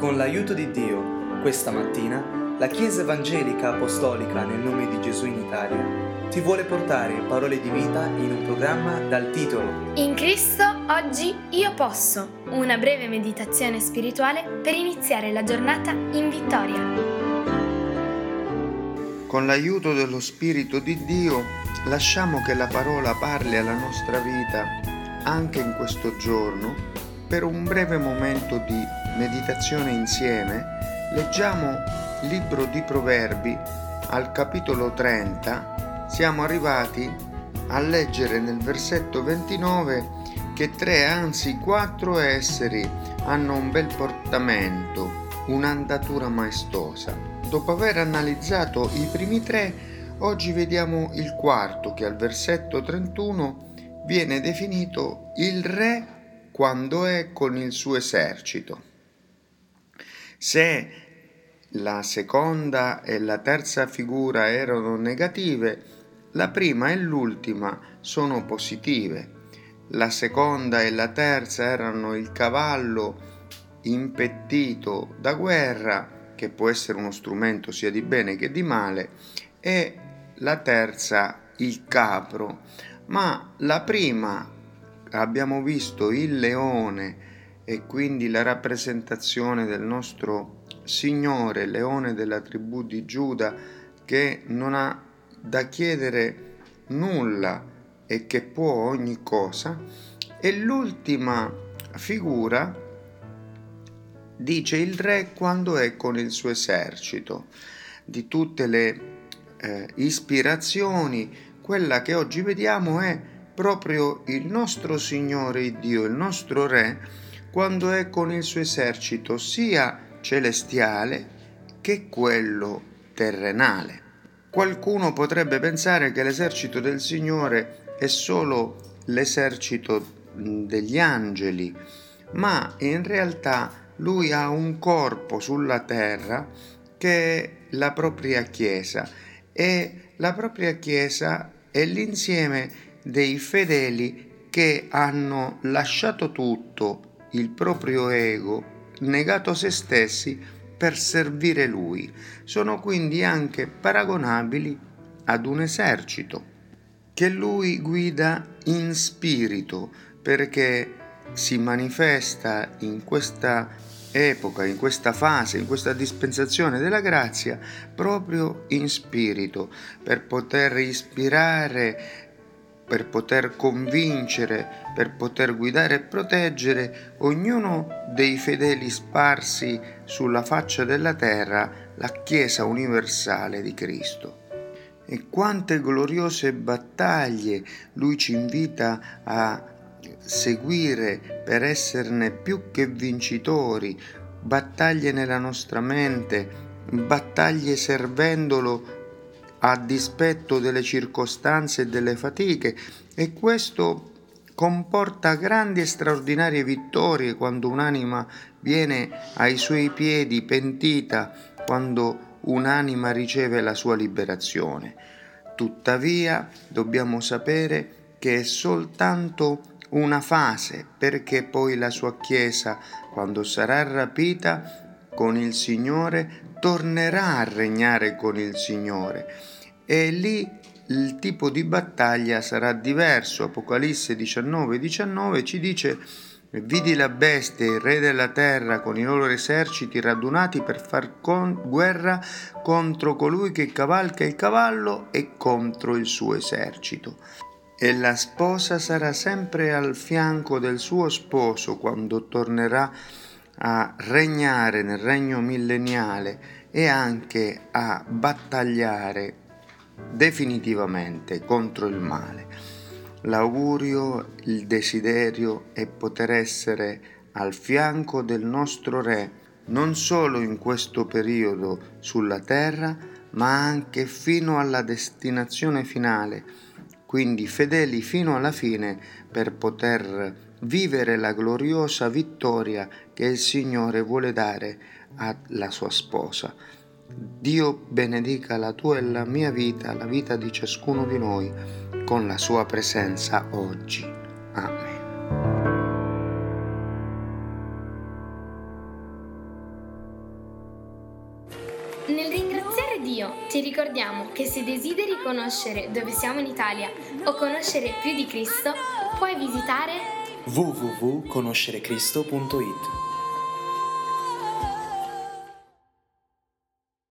Con l'aiuto di Dio, questa mattina, la Chiesa Evangelica Apostolica nel nome di Gesù in Italia ti vuole portare parole di vita in un programma dal titolo In Cristo oggi io posso, una breve meditazione spirituale per iniziare la giornata in vittoria. Con l'aiuto dello Spirito di Dio lasciamo che la parola parli alla nostra vita anche in questo giorno per un breve momento di meditazione insieme, leggiamo libro di Proverbi al capitolo 30. Siamo arrivati a leggere nel versetto 29 che tre, anzi quattro esseri hanno un bel portamento, un'andatura maestosa. Dopo aver analizzato i primi tre, oggi vediamo il quarto che al versetto 31 viene definito il re quando è con il suo esercito. Se la seconda e la terza figura erano negative, la prima e l'ultima sono positive. La seconda e la terza erano il cavallo impettito da guerra, che può essere uno strumento sia di bene che di male, e la terza il capro. Ma la prima abbiamo visto il leone e quindi la rappresentazione del nostro Signore, leone della tribù di Giuda, che non ha da chiedere nulla e che può ogni cosa, e l'ultima figura dice il re quando è con il suo esercito. Di tutte le eh, ispirazioni, quella che oggi vediamo è proprio il nostro Signore Dio, il nostro Re, quando è con il suo esercito sia celestiale che quello terrenale. Qualcuno potrebbe pensare che l'esercito del Signore è solo l'esercito degli angeli, ma in realtà lui ha un corpo sulla terra che è la propria Chiesa e la propria Chiesa è l'insieme dei fedeli che hanno lasciato tutto il proprio ego, negato se stessi per servire lui. Sono quindi anche paragonabili ad un esercito che lui guida in spirito perché si manifesta in questa epoca, in questa fase, in questa dispensazione della grazia proprio in spirito per poter ispirare per poter convincere, per poter guidare e proteggere ognuno dei fedeli sparsi sulla faccia della terra, la Chiesa universale di Cristo. E quante gloriose battaglie lui ci invita a seguire per esserne più che vincitori, battaglie nella nostra mente, battaglie servendolo a dispetto delle circostanze e delle fatiche e questo comporta grandi e straordinarie vittorie quando un'anima viene ai suoi piedi pentita, quando un'anima riceve la sua liberazione. Tuttavia dobbiamo sapere che è soltanto una fase perché poi la sua Chiesa, quando sarà rapita con il Signore, tornerà a regnare con il Signore e lì il tipo di battaglia sarà diverso. Apocalisse 19, 19 ci dice Vidi la bestia, il re della terra, con i loro eserciti radunati per far con- guerra contro colui che cavalca il cavallo e contro il suo esercito. E la sposa sarà sempre al fianco del suo sposo quando tornerà a regnare nel regno millenniale e anche a battagliare definitivamente contro il male. L'augurio, il desiderio è poter essere al fianco del nostro Re non solo in questo periodo sulla terra, ma anche fino alla destinazione finale, quindi fedeli fino alla fine per poter vivere la gloriosa vittoria che il Signore vuole dare alla sua sposa. Dio benedica la tua e la mia vita, la vita di ciascuno di noi, con la sua presenza oggi. Amen. Nel ringraziare Dio ti ricordiamo che se desideri conoscere dove siamo in Italia o conoscere più di Cristo, puoi visitare www.conoscerecristo.it